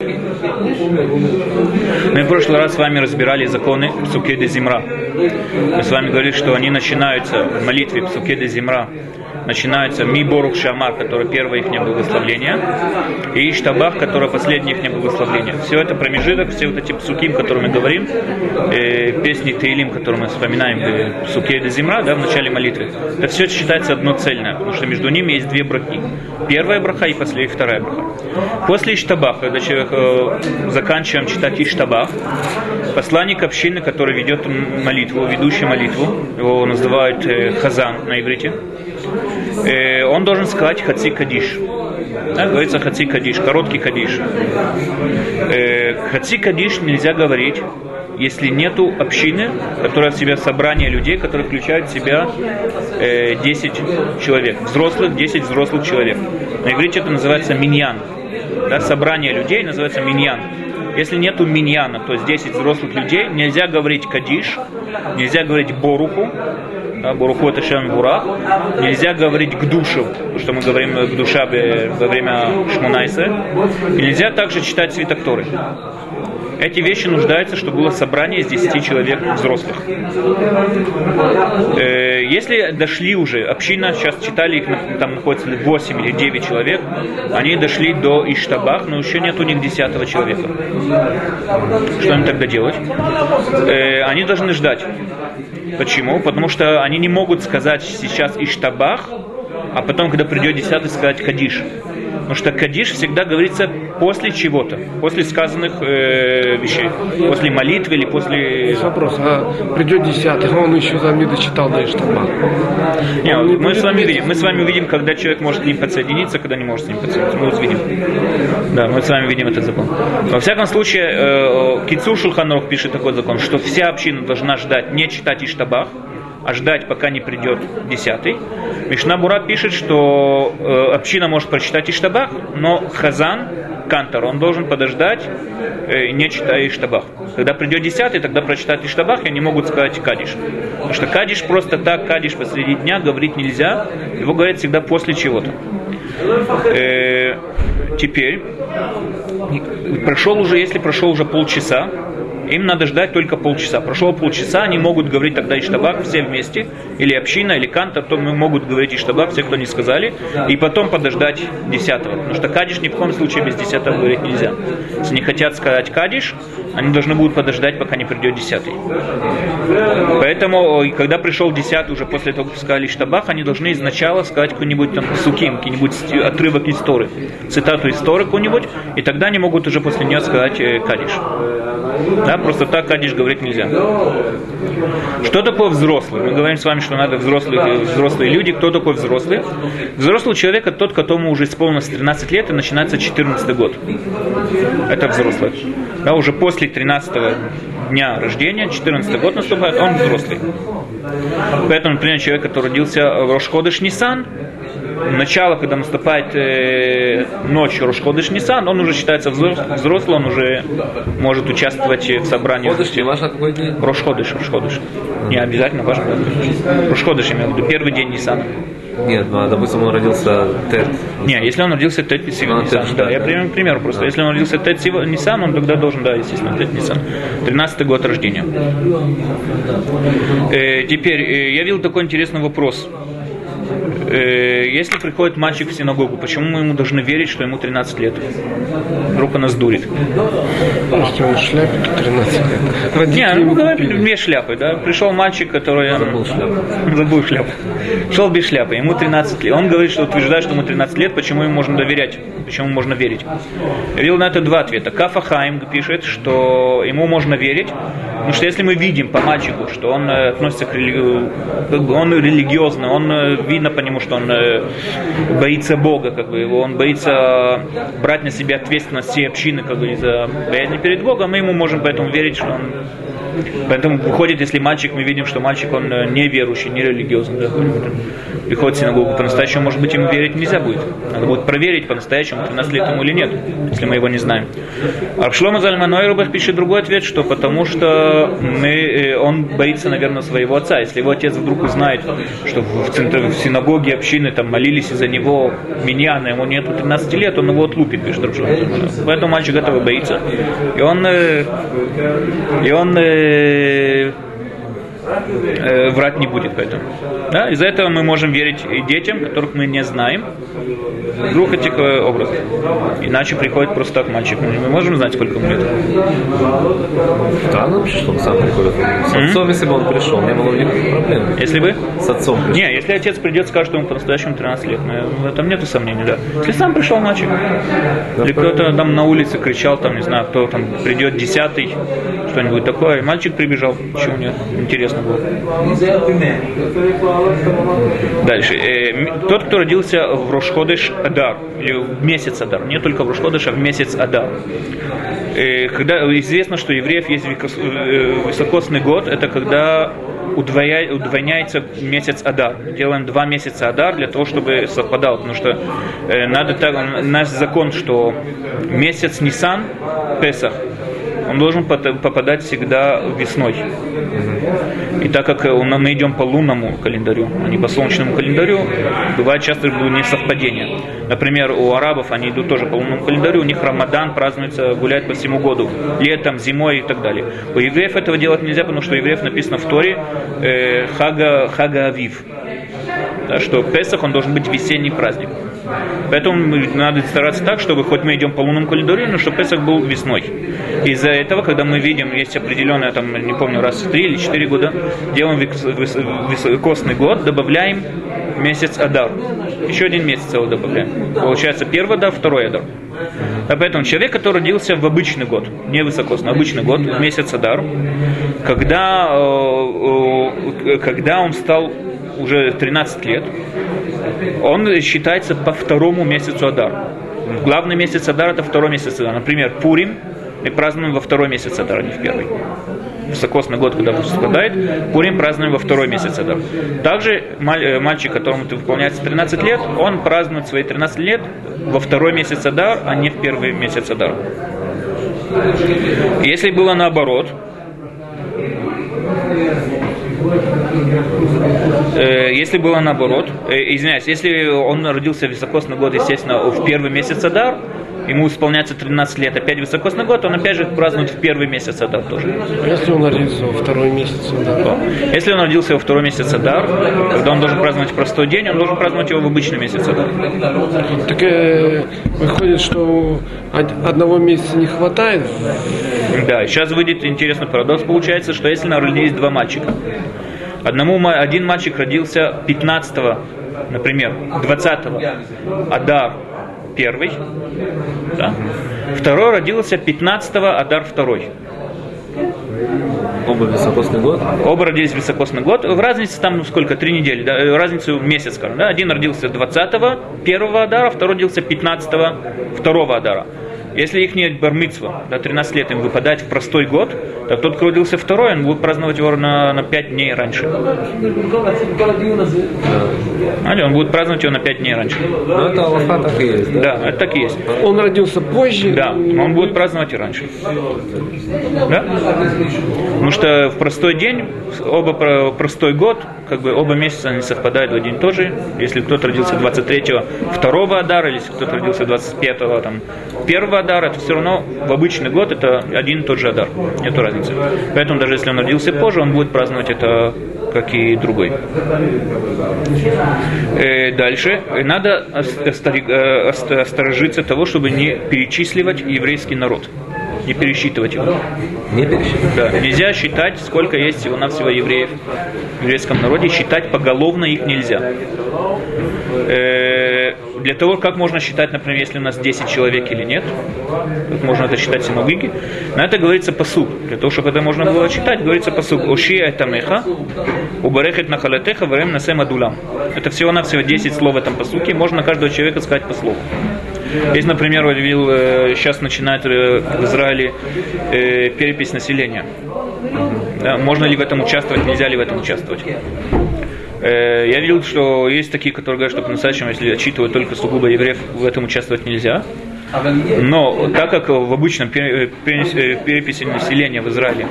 Мы в прошлый раз с вами разбирали законы Псуке де Зимра. Мы с вами говорили, что они начинаются в молитве Псуке де Зимра начинаются Ми Борух Шама, которое первое их благословление, и Иштабах, которое последнее их благословление. Все это промежуток, все вот эти псуким, о которых мы говорим, э, песни Таилим, которые мы вспоминаем, э, псуке де Зимра, да, в начале молитвы. Это все считается одно цельное, потому что между ними есть две брахи. Первая браха и после и вторая браха. После Иштабаха, когда человек э, заканчиваем читать Иштабах, посланник общины, который ведет молитву, ведущий молитву, его называют э, Хазан на иврите, э, он должен сказать Хаци Кадиш. Да, говорится Хаци Кадиш, короткий Кадиш. Э, хаци Кадиш нельзя говорить, если нету общины, которая в себя собрание людей, которые включают в себя э, 10 человек, взрослых, 10 взрослых человек. На иврите это называется миньян. Да, собрание людей называется миньян. Если нету миньяна, то есть 10 взрослых людей, нельзя говорить кадиш, нельзя говорить боруху, да, Буруху это Шем Бурах. Нельзя говорить к потому что мы говорим к душабе во время Шмунайса. И нельзя также читать свиток Торы. Эти вещи нуждаются, чтобы было собрание из 10 человек взрослых. Э, если дошли уже, община, сейчас читали, их там находится 8 или 9 человек, они дошли до Иштабах, но еще нет у них 10 человека. Что им тогда делать? Э, они должны ждать. Почему? Потому что они не могут сказать сейчас Иштабах, а потом, когда придет десятый, сказать Кадиш. Потому что Кадиш всегда говорится после чего-то, после сказанных э, вещей, после молитвы или после... Вопрос, а придет десятый, он еще там не дочитал до Иштаба. Не, не мы, с вами видим, мы с вами увидим, когда человек может к ним подсоединиться, когда не может с ним подсоединиться. Мы увидим. Да, мы с вами видим этот закон. Во всяком случае, э, Кицур Шулханов пишет такой закон, что вся община должна ждать, не читать Иштабах, а ждать, пока не придет десятый. Мишна Бура пишет, что э, община может прочитать Иштабах, но Хазан, Кантор, он должен подождать, э, не читая Иштабах. Когда придет десятый, тогда прочитать Иштабах, и они могут сказать Кадиш. Потому что Кадиш просто так, Кадиш посреди дня говорить нельзя, его говорят всегда после чего-то. Э, теперь, прошел уже, если прошел уже полчаса, им надо ждать только полчаса. Прошло полчаса, они могут говорить тогда Иштабак все вместе, или община, или канта, то мы могут говорить Иштабак, все, кто не сказали, и потом подождать десятого. Потому что Кадиш ни в коем случае без десятого говорить нельзя. Если не хотят сказать Кадиш, они должны будут подождать, пока не придет десятый. Поэтому, когда пришел десятый, уже после того, как сказали Штабах, они должны изначально сказать какой-нибудь там суким, какой-нибудь отрывок истории, цитату истории какую-нибудь, и тогда они могут уже после нее сказать э, Кадиш. Да, просто так Кадиш говорить нельзя. Что такое взрослый? Мы говорим с вами, что надо взрослые, взрослые люди. Кто такой взрослый? Взрослый человек это тот, которому уже исполнилось 13 лет и начинается 14 год. Это взрослый. Да, уже после 13 дня рождения, 14 год наступает, он взрослый. Поэтому, например, человек, который родился в Рошходыш Нисан, начало, когда наступает э, ночь Рошходыш Нисан, он уже считается взрослым, он уже может участвовать в собрании. Ходыш, не важно какой день? Рошходыш, Рошходыш. Не обязательно важно. Рошходыш, имею в виду, первый день Нисана. Нет, ну, а, допустим, он родился Тет. Не, если он родился Тет Нисан, да, да, я пример, пример просто. Да. Если он родился Тет Нисан, он тогда должен, да, естественно, Тет Нисан. 13 год рождения. Э, теперь, э, я видел такой интересный вопрос э, если приходит мальчик в синагогу, почему мы ему должны верить, что ему 13 лет? Вдруг нас дурит. Если он шляпе, то 13 лет. Родители Не, ну говорим, без шляпы, да. Пришел мальчик, который... Забыл шляпу. Забыл шляпу. Шел без шляпы, ему 13 лет. Он говорит, что утверждает, что ему 13 лет, почему ему можно доверять, почему можно верить. Я видел на это два ответа. Кафа Хайм пишет, что ему можно верить, Потому что если мы видим по мальчику, что он э, относится к религию, он религиозно, он э, видно по нему, что он э, боится Бога, как бы его, он боится брать на себя ответственность всей общины, как бы за боязнь перед Богом, мы ему можем поэтому верить, что он Поэтому выходит, если мальчик, мы видим, что мальчик, он не верующий, не религиозный, да, приходит в синагогу, по-настоящему, может быть, ему верить нельзя будет. Надо будет проверить по-настоящему, 13 лет ему или нет, если мы его не знаем. А Шлома Зальманойрубах пишет другой ответ, что потому что мы, он боится, наверное, своего отца. Если его отец вдруг узнает, что в, центр, в синагоге среди общины там молились из-за него, миньяна, ему нету 13 лет, он его отлупит, пишет. Поэтому мальчик этого боится. И он, э, и он э, врать не будет поэтому. Да? Из-за этого мы можем верить и детям, которых мы не знаем, двух этих э, образов. Иначе приходит просто так мальчик. Мы не можем знать, сколько ему лет. Странно вообще, что он сам приходит. С отцом, если бы он пришел, не было бы никаких проблем. Если бы? С отцом пришел. Не, если отец придет, скажет, что ему по-настоящему 13 лет, ну, в этом нету сомнений, да. Если сам пришел мальчик, или кто-то там на улице кричал, там, не знаю, кто там придет десятый, что-нибудь такое, и мальчик прибежал, чего мне интересно. Дальше. Э, тот, кто родился в Рошходыш Адар, или в месяц Адар, не только в Рошходыш, а в месяц Адар. Э, когда известно, что евреев есть э, високосный год, это когда удвоя- месяц Адар. Делаем два месяца Адар для того, чтобы совпадал, потому что э, надо так, наш закон, что месяц Нисан, Песах, он должен попадать всегда весной. И так как э, мы идем по лунному календарю, а не по солнечному календарю, бывает часто несовпадение. Например, у арабов они идут тоже по лунному календарю, у них Рамадан празднуется, гуляет по всему году, летом, зимой и так далее. У евреев этого делать нельзя, потому что у евреев написано в Торе э, Хага, Хага Авив, да, что Песах он должен быть весенний праздник. Поэтому надо стараться так, чтобы хоть мы идем по лунному календарю, но чтобы Песах был весной. Из-за этого, когда мы видим, есть определенное, там, не помню, раз в три или четыре года, делаем вис- вис- високосный год, добавляем месяц Адар. Еще один месяц целый добавляем. Получается первый Адар, второй Адар. А поэтому человек, который родился в обычный год, не высокосный, обычный год, месяц Адар, когда, э, э, когда он стал уже 13 лет, он считается по второму месяцу Адар. Главный месяц Адар это второй месяц Адар. Например, Пурим мы празднуем во второй месяц Адар, а не в первый. Высокосный год, когда совпадает, Пурим празднуем во второй месяц Адар. Также э, мальчик, которому ты выполняется 13 лет, он празднует свои 13 лет во второй месяц Адар, а не в первый месяц Адар. Если было наоборот, если было наоборот, э, извиняюсь, если он родился в високосный год, естественно, в первый месяц Адар, ему исполняется 13 лет, опять високосный год, он опять же празднует в первый месяц Адар тоже. А если он родился во второй месяц, да? То. Если он родился во второй месяц Адар, когда он должен праздновать простой день, он должен праздновать его в обычный месяц Адар. Так э, выходит, что од- одного месяца не хватает. Да, сейчас выйдет интересный парадокс. Получается, что если на родились два мальчика, одному, один мальчик родился 15 например, 20 Адар первый, да? второй родился 15 Адар второй. Оба високосный год. Оба родились в високосный год. В разнице там ну, сколько? Три недели. Да? э, Разницу в месяц, скажем. Да? Один родился 20-го первого Адара, второй родился 15-го второго Адара. Если их нет бармитсва, до 13 лет им выпадает в простой год, то тот, кто родился второй, он будет праздновать его на, на 5 дней раньше. Понимаете, Он будет праздновать его на 5 дней раньше. Ну, это Аллаха так и есть. Да? Да, это так и есть. Он родился позже. Да, но он будет праздновать и раньше. Да? Потому что в простой день, оба про- простой год, как бы оба месяца они совпадают в один и тот же. Если кто-то родился 23-го второго Адара, или если кто-то родился 25-го там, первого Адара, это все равно в обычный год это один и тот же Адар. Нету разницы. Поэтому даже если он родился позже, он будет праздновать это как и другой. Э, дальше. Надо ос- остори- э, ост- осторожиться того, чтобы не перечисливать еврейский народ. Не пересчитывать его. Не пересчитать. Да. Нельзя считать, сколько есть всего-навсего евреев в еврейском народе. Считать поголовно их нельзя. Э, для того, как можно считать, например, если у нас 10 человек или нет, как можно это считать в синагоге, на это говорится посуд. Для того, чтобы это можно было читать, говорится посуд. Ошия это меха, убарехет нахалатеха, варем насем адулам. Это всего-навсего 10 слов в этом посуке, можно каждого человека сказать по слову. Если, например, я видел, э, сейчас начинает э, в Израиле э, перепись населения. Можно ли в этом участвовать, нельзя ли в этом участвовать. Э, Я видел, что есть такие, которые говорят, что по-настоящему, если отчитывают только сугубо евреев, в этом участвовать нельзя. Но так как в обычном пере- пере- переписи населения в Израиле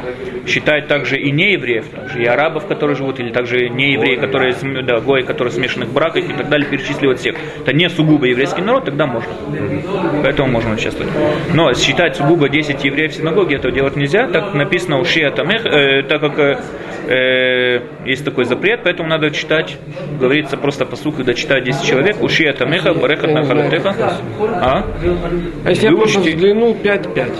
считают также и неевреев, также и арабов, которые живут, или также неевреи, которые, да, гои, которые смешанных браках и так далее, перечисливают всех. Это не сугубо еврейский народ, тогда можно. Поэтому можно участвовать. Но считать сугубо 10 евреев в синагоге, этого делать нельзя, так написано у Шия Тамех, э, так как э, э, есть такой запрет, поэтому надо читать, говорится просто по слуху, когда читают 10 человек, у Шия Тамеха, Барехат на Халатеха. А? А если я просто взглянул 5-5?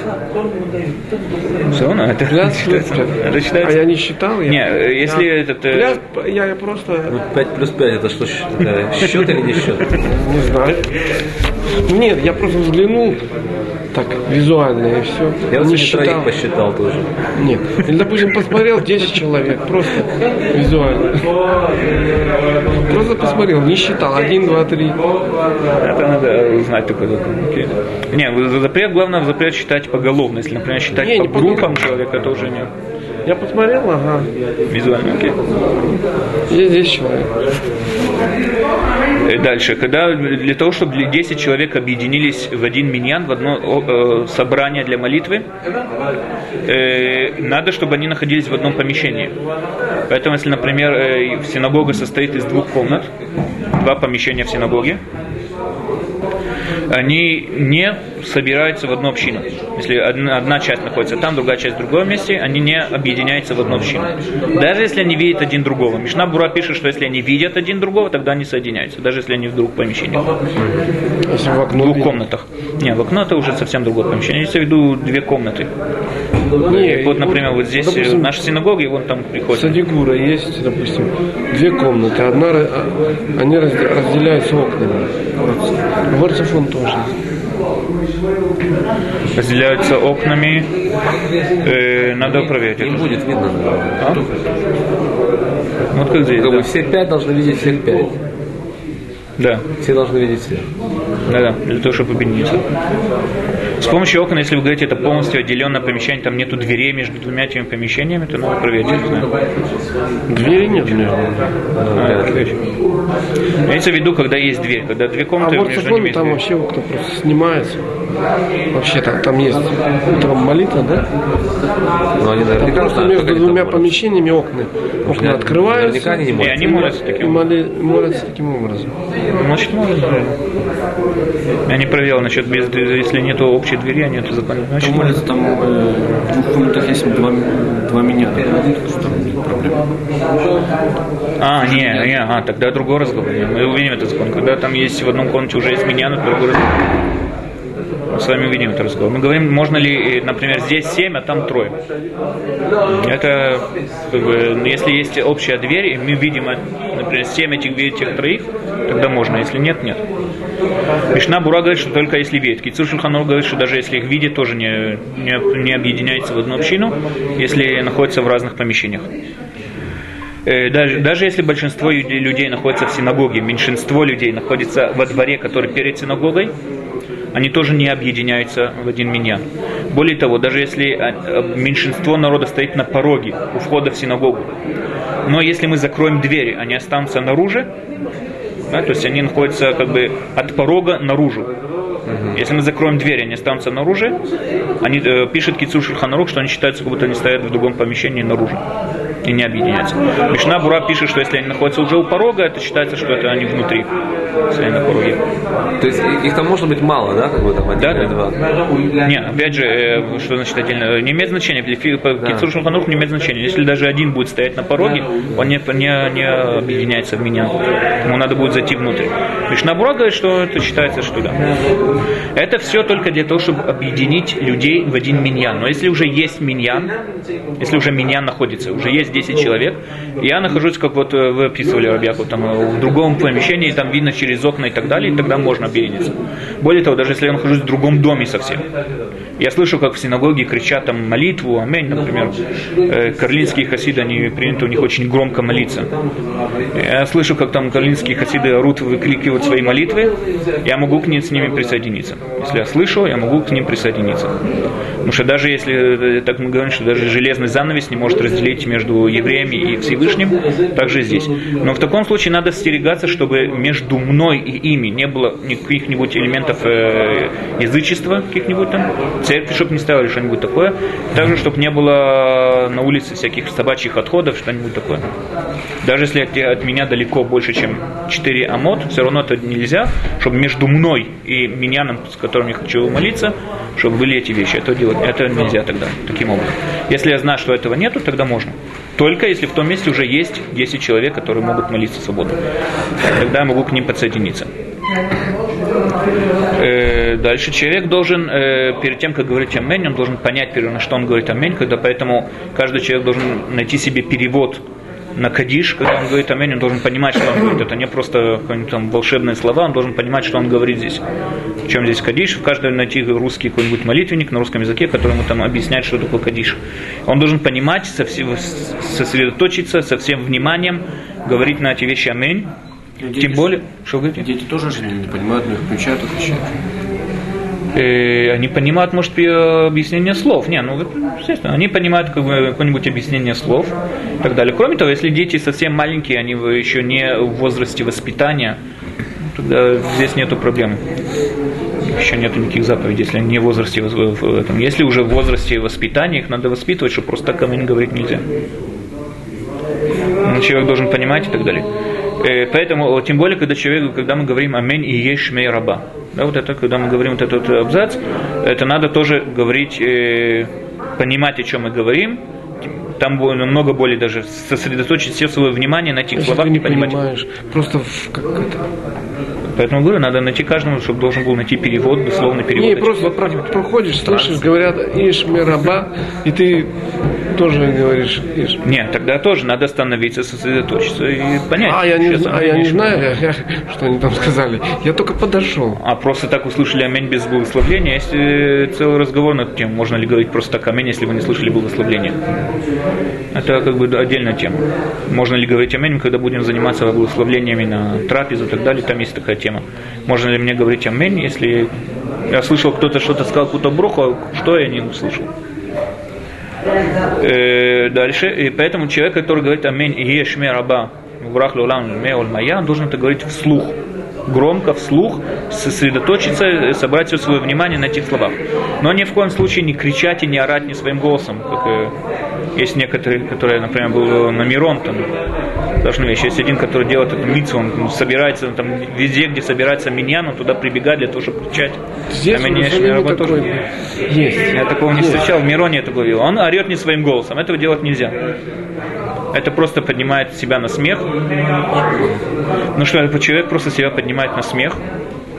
Все, ну, это, Пляс считается. это А считается. я не считал? я- Не, если Я- этот, э, Пляс, я, я просто... 5 плюс 5 это что, счет или не счет? Не знаю. Нет, я просто взглянул так, визуально и все. Я вот не считал. посчитал тоже. Нет. Или, допустим, посмотрел 10 человек, просто визуально. Просто посмотрел, не считал. Один, два, три. Это надо узнать такой закон. Окей. Не, запрет, главное, запрет считать поголовно. Если, например, считать Не, по не группам поголовно. человека, это уже не Я посмотрел, ага. визуально. Окей. Есть 10 человек. Э, Дальше, когда для того, чтобы 10 человек объединились в один миньян, в одно э, собрание для молитвы, э, надо, чтобы они находились в одном помещении. Поэтому, если, например, э, синагога состоит из двух комнат, два помещения в синагоге, они не собираются в одну общину. Если одна, часть находится там, другая часть в другом месте, они не объединяются в одну общину. Даже если они видят один другого. Мишна Бура пишет, что если они видят один другого, тогда они соединяются, даже если они в двух помещениях, Если в двух комнатах. Не, в окно это уже совсем другое помещение. Я имею в виду две комнаты. Не, вот, например, вот здесь допустим, э, наша синагога, и вон там приходит. Садигура есть, допустим, две комнаты. Одна, а, они разде- разделяются окнами. В Орцефон тоже. Разделяются окнами. Э, надо проверить. Не будет видно. А? Вот как здесь. Как да. все пять должны видеть всех пять. Да. Все должны видеть всех. Да, да, для того, чтобы объединиться. С помощью окон, если вы говорите, это полностью отделенное помещение, там нету дверей между двумя этими помещениями, то надо проверить. знаю. Двери нет. А, это проверить. Имеется в виду, когда есть дверь, когда две А комнаты в между Орцефоне ними там дверь. вообще окна просто снимаются. Вообще там, там есть утром молитва, да? Но они Там наверняка просто знают, между они двумя там помещениями окна. Окна Наверняка открываются. они не И молятся. они молятся И таким моли- молятся таким образом. Значит, можно, да. Я не проверил насчет без, если нету общей двери, а нету закона. Значит, Там молятся, там э, в двух комнатах есть два, два меня, да, так что там нет проблем. А, не, не, а, тогда другой разговор. Мы увидим этот закон. Когда там есть в одном комнате уже есть меня, то другой разговор. С вами увидим этот разговор. Мы говорим, можно ли, э, например, здесь семь, а там трое. Это, ну, если есть общая дверь, и мы видим, э, например, семь этих видит этих троих, тогда можно. Если нет, нет. Мишна Бура говорит, что только если видит. Кицур Шульханур говорит, что даже если их видит, тоже не, не, не объединяется в одну общину, если находится в разных помещениях. Э, Даже, даже если большинство людей находится в синагоге, меньшинство людей находится во дворе, который перед синагогой, они тоже не объединяются в один меня. Более того, даже если а, а, меньшинство народа стоит на пороге у входа в синагогу, но если мы закроем двери, они останутся наружу, да, то есть они находятся как бы от порога наружу. Если мы закроем дверь, они останутся наружу, они э, пишет Кицур Шульханарух, что они считаются, как будто они стоят в другом помещении наружу и не объединяются. Мишна Бура пишет, что если они находятся уже у порога, это считается, что это они внутри, на пороге. То есть их там может быть мало, да, как бы там один Да, или да. два? Не, опять же, э, что значит отдельно? Не имеет значения. Для по Кицур Шульханарух не имеет значения. Если даже один будет стоять на пороге, он не, не, не объединяется в меня. Ему надо будет зайти внутрь. Мишна говорит, что это считается, что да. Это все только для того, чтобы объединить людей в один миньян. Но если уже есть миньян, если уже миньян находится, уже есть 10 человек, я нахожусь, как вот э, вы описывали, Рабьяков, там э, в другом помещении, там видно через окна и так далее, и тогда можно объединиться. Более того, даже если я нахожусь в другом доме совсем. Я слышу, как в синагоге кричат там молитву, аминь, например. Э, Карлинские хасиды, они принято у них очень громко молиться. Я слышу, как там карлинские хасиды орут, выкрикивают свои молитвы. Я могу к ним с ними присоединиться. Если я слышу, я могу к ним присоединиться. Потому что даже если, э, так мы говорим, что даже железный занавес не может разделить между евреями и Всевышним, также здесь. Но в таком случае надо остерегаться, чтобы между мной и ими не было каких-нибудь элементов э, язычества, каких-нибудь там, церкви, чтобы не ставили что-нибудь такое. Также, чтобы не было на улице всяких собачьих отходов, что-нибудь такое. Даже если от, от меня далеко больше, чем 4 амот, все равно это нельзя, чтобы между мной и миньяном, с которым я хочу молиться, чтобы были эти вещи. Это делать, это нельзя тогда, таким образом. Если я знаю, что этого нету, тогда можно. Только если в том месте уже есть 10 человек, которые могут молиться свободно. Тогда я могу к ним подсоединиться. Э, дальше человек должен, э, перед тем, как говорить амень, он должен понять, на что он говорит амень, когда поэтому каждый человек должен найти себе перевод на Кадиш, когда он говорит Аминь, он должен понимать, что он говорит. Это не просто какие-нибудь там волшебные слова, он должен понимать, что он говорит здесь. В чем здесь Кадиш? В каждом найти русский какой-нибудь молитвенник на русском языке, который ему там объясняет, что такое Кадиш. Он должен понимать, сосредоточиться со всем вниманием, говорить на эти вещи Аминь. Тем более, что вы говорите? Дети тоже же не понимают, но их включают, отвечают э, они понимают, может, объяснение слов. Не, ну, естественно, они понимают какое-нибудь объяснение слов и так далее. Кроме того, если дети совсем маленькие, они еще не в возрасте воспитания, тогда здесь нету проблем. Еще нету никаких заповедей, если они не в возрасте в этом. Если уже в возрасте воспитания, их надо воспитывать, что просто так камень говорить нельзя. Ну, человек должен понимать и так далее. Э, поэтому, тем более, когда человек, когда мы говорим «Аминь и ешь мей раба», да, вот это, когда мы говорим вот этот абзац, это надо тоже говорить, э, понимать, о чем мы говорим, там намного более даже сосредоточить все свое внимание на этих Если словах ты не понимать. понимаешь, просто в, как это, Поэтому говорю, надо найти каждому, чтобы должен был найти перевод, дословный перевод. Не, просто про- проходишь, слышишь, говорят Иш раба, и ты тоже говоришь Иш. Нет, тогда тоже надо остановиться, сосредоточиться и понять. А, я не, а я не знаю, я- что они там сказали. Я только подошел. А просто так услышали аминь без благословления. Есть э, целый разговор на эту тему. Можно ли говорить просто так аминь, если вы не слышали благословления. Это как бы отдельная тема. Можно ли говорить аминь, когда будем заниматься благословлениями на трапезу и так далее. Там есть такая тема. Можно ли мне говорить аминь, если я слышал, кто-то что-то сказал, какую-то бруху, а что я не услышал. Э, дальше. И поэтому человек, который говорит аминь, и ешме раба, врах лулам ме мая, должен это говорить вслух громко, вслух, сосредоточиться, э, собрать все свое внимание на этих словах. Но ни в коем случае не кричать и не орать не своим голосом, как э, есть некоторые, которые, например, был на Мирон, там, должны вещи. Есть один, который делает эту мицу, он собирается там везде, где собирается миньян, он туда прибегает для того, чтобы кричать. Здесь А меня тоже есть. я такого не Есть. встречал, в Мироне это говорил. Он орет не своим голосом, этого делать нельзя. Это просто поднимает себя на смех. Ну что, этот человек просто себя поднимает на смех.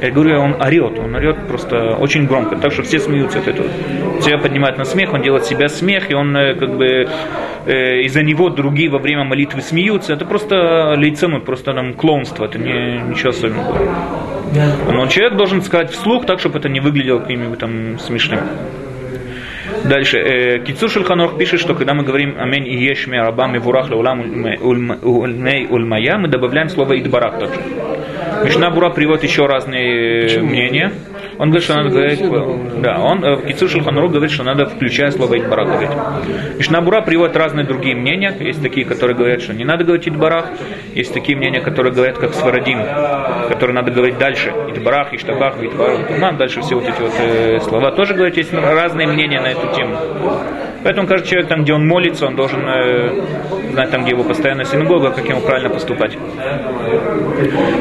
Я говорю, он орет, он орет просто очень громко, так что все смеются от этого. Себя поднимает на смех, он делает себя смех, и он э, как бы э, из-за него другие во время молитвы смеются. Это просто лицемут, просто там клоунство, это не, ничего особенного. Но человек должен сказать вслух так, чтобы это не выглядело каким-нибудь там смешным. Дальше. Э, Кицур Шульханох пишет, что когда мы говорим «Амень и ешме раба мевурах леулам ульмей ульмая», мы добавляем слово «идбарах» также. Мишна Бура приводит еще разные э, мнения. Он говорит, что надо говорить... Да, он э, в Шульханрух говорит, что надо включая слово «идбарах» говорить. Мишна Бура приводит разные другие мнения. Есть такие, которые говорят, что не надо говорить «идбарах». Есть такие мнения, которые говорят, как Сварадим, которые надо говорить дальше. «Идбарах», «Иштабах», «Идбарах». Нам дальше все вот эти вот э, слова тоже говорят. Есть разные мнения на эту тему. Поэтому каждый человек, там, где он молится, он должен э, знать, там, где его постоянная синагога, как ему правильно поступать.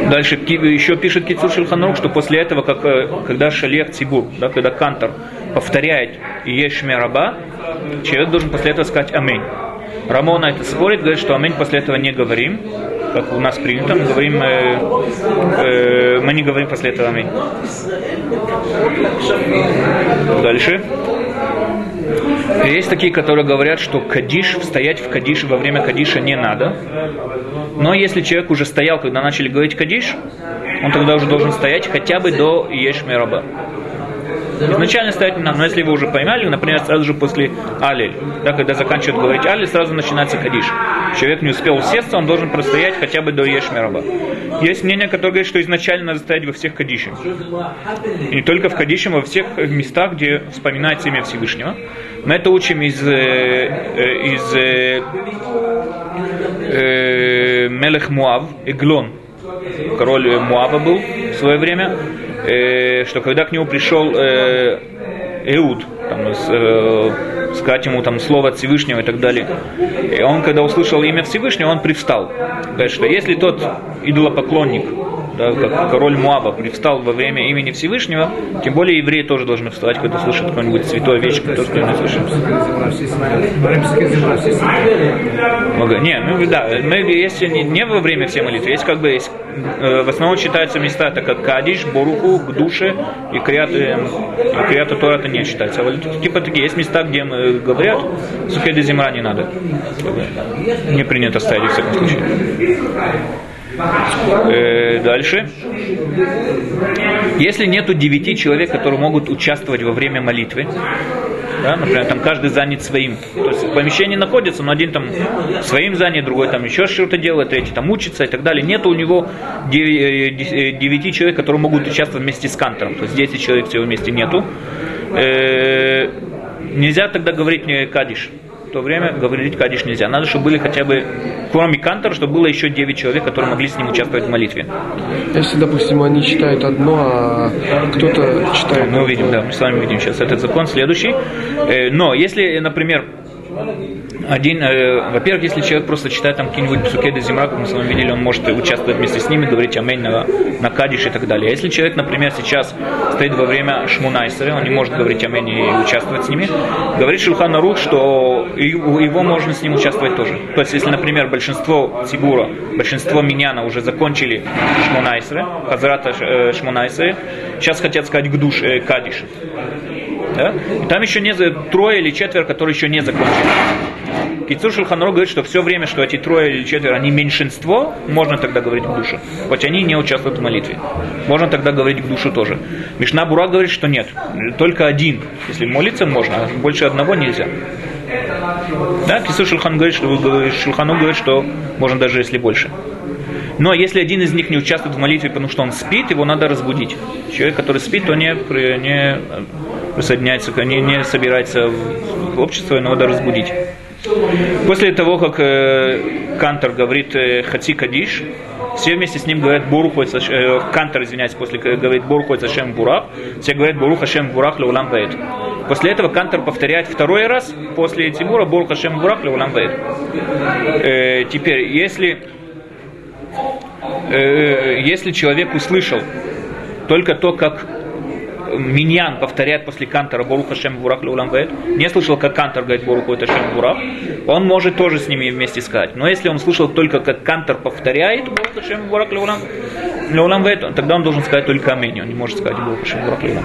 Дальше еще пишет Кицур Шульханарух, что после этого, как, э, когда шалех цибур, да, когда кантор повторяет «Ешме раба», человек должен после этого сказать «Аминь». Рамон на это спорит, говорит, что «Аминь» после этого не говорим, как у нас принято, мы говорим, э, э, мы не говорим после этого «Аминь». Дальше. Есть такие, которые говорят, что кадиш, стоять в кадиш во время кадиша не надо. Но если человек уже стоял, когда начали говорить кадиш, он тогда уже должен стоять хотя бы до ешме раба. Изначально стоять не надо, но если вы уже поймали, например, сразу же после алель, да, когда заканчивают говорить алель, сразу начинается кадиш. Человек не успел усесться, он должен простоять хотя бы до ешме раба. Есть мнение, которое говорит, что изначально надо стоять во всех кадишах. И не только в кадише, но во всех местах, где вспоминается имя Всевышнего. Мы это учим из, э, э, из э, э, Мелех Муав, Эглон, король Муава был в свое время, э, что когда к нему пришел э, Эуд, там, с, э, сказать ему там слово от Всевышнего и так далее. И он, когда услышал имя Всевышнего, он привстал. Говорит, что если тот идолопоклонник, да, как король Муаба, привстал во время имени Всевышнего, тем более евреи тоже должны вставать, когда слышат какую-нибудь святой вещь, которую кто не слышит. Не, ну да, есть не, не во время всей молитвы, есть как бы есть, э, в основном считаются места, это как Кадиш, Боруху, к душе и Криат, э, и Криат Тора это не считается. А типа такие есть места, где мы говорят, Сухеда Зимра не надо. Не принято ставить в всяком случае. Э, дальше. Если нету девяти человек, которые могут участвовать во время молитвы, да, например, там каждый занят своим. То есть в помещении находится, но один там своим занят, другой там еще что-то делает, третий там учится и так далее. Нет у него девяти человек, которые могут участвовать вместе с кантором. То есть 10 человек всего вместе нету. Э, нельзя тогда говорить не кадиш в то время говорить кадиш нельзя. Надо, чтобы были хотя бы, кроме кантора, чтобы было еще 9 человек, которые могли с ним участвовать в молитве. Если, допустим, они читают одно, а кто-то читает... Мы увидим, да, мы с вами увидим сейчас этот закон следующий. Э, но если, например, один, э, во-первых, если человек просто читает там какие-нибудь псукеды зимра, как мы с вами видели, он может участвовать вместе с ними, говорить амень на, на кадиш и так далее. А если человек, например, сейчас стоит во время шмунайсера, он не может говорить амень и участвовать с ними, говорит Шульхан Арух, что его можно с ним участвовать тоже. То есть, если, например, большинство Тибура, большинство миняна уже закончили шмунайсеры, хазрата э, шмунайсеры, сейчас хотят сказать гдуш, э, кадиш. Да? Там еще не трое или четверо, которые еще не закончили. Кицур Шульханру говорит, что все время, что эти трое или четверо, они меньшинство, можно тогда говорить к душе. Хоть они не участвуют в молитве. Можно тогда говорить к душе тоже. Мишна Бура говорит, что нет. Только один. Если молиться можно, а больше одного нельзя. Да, Кисур Шульхан говорит, что Шульхану говорит, что можно даже если больше. Но если один из них не участвует в молитве, потому что он спит, его надо разбудить. Человек, который спит, то не, не присоединяется, не, не собирается в общество, его надо разбудить. После того, как э, Кантор говорит э, Хаци Кадиш, все вместе с ним говорят Борух э, Кантор, извиняюсь, после говорит Борух Хашем Бурах, все говорят Борух Хашем Бурах Леулам Ваэд. После этого Кантор повторяет второй раз после Тимура Борух Хашем Бурах Леулам Ваэд. Э, теперь, если э, если человек услышал только то, как Миньян повторяет после Кантора Боруха Шем Бурах Леулам не слышал, как Кантор говорит Боруха это Шем Бурах, он может тоже с ними вместе сказать. Но если он слышал только, как Кантор повторяет Боруха Шем Бурах Леулам Леулам тогда он должен сказать только Аминь, он не может сказать Боруха Шем Бурах Леулам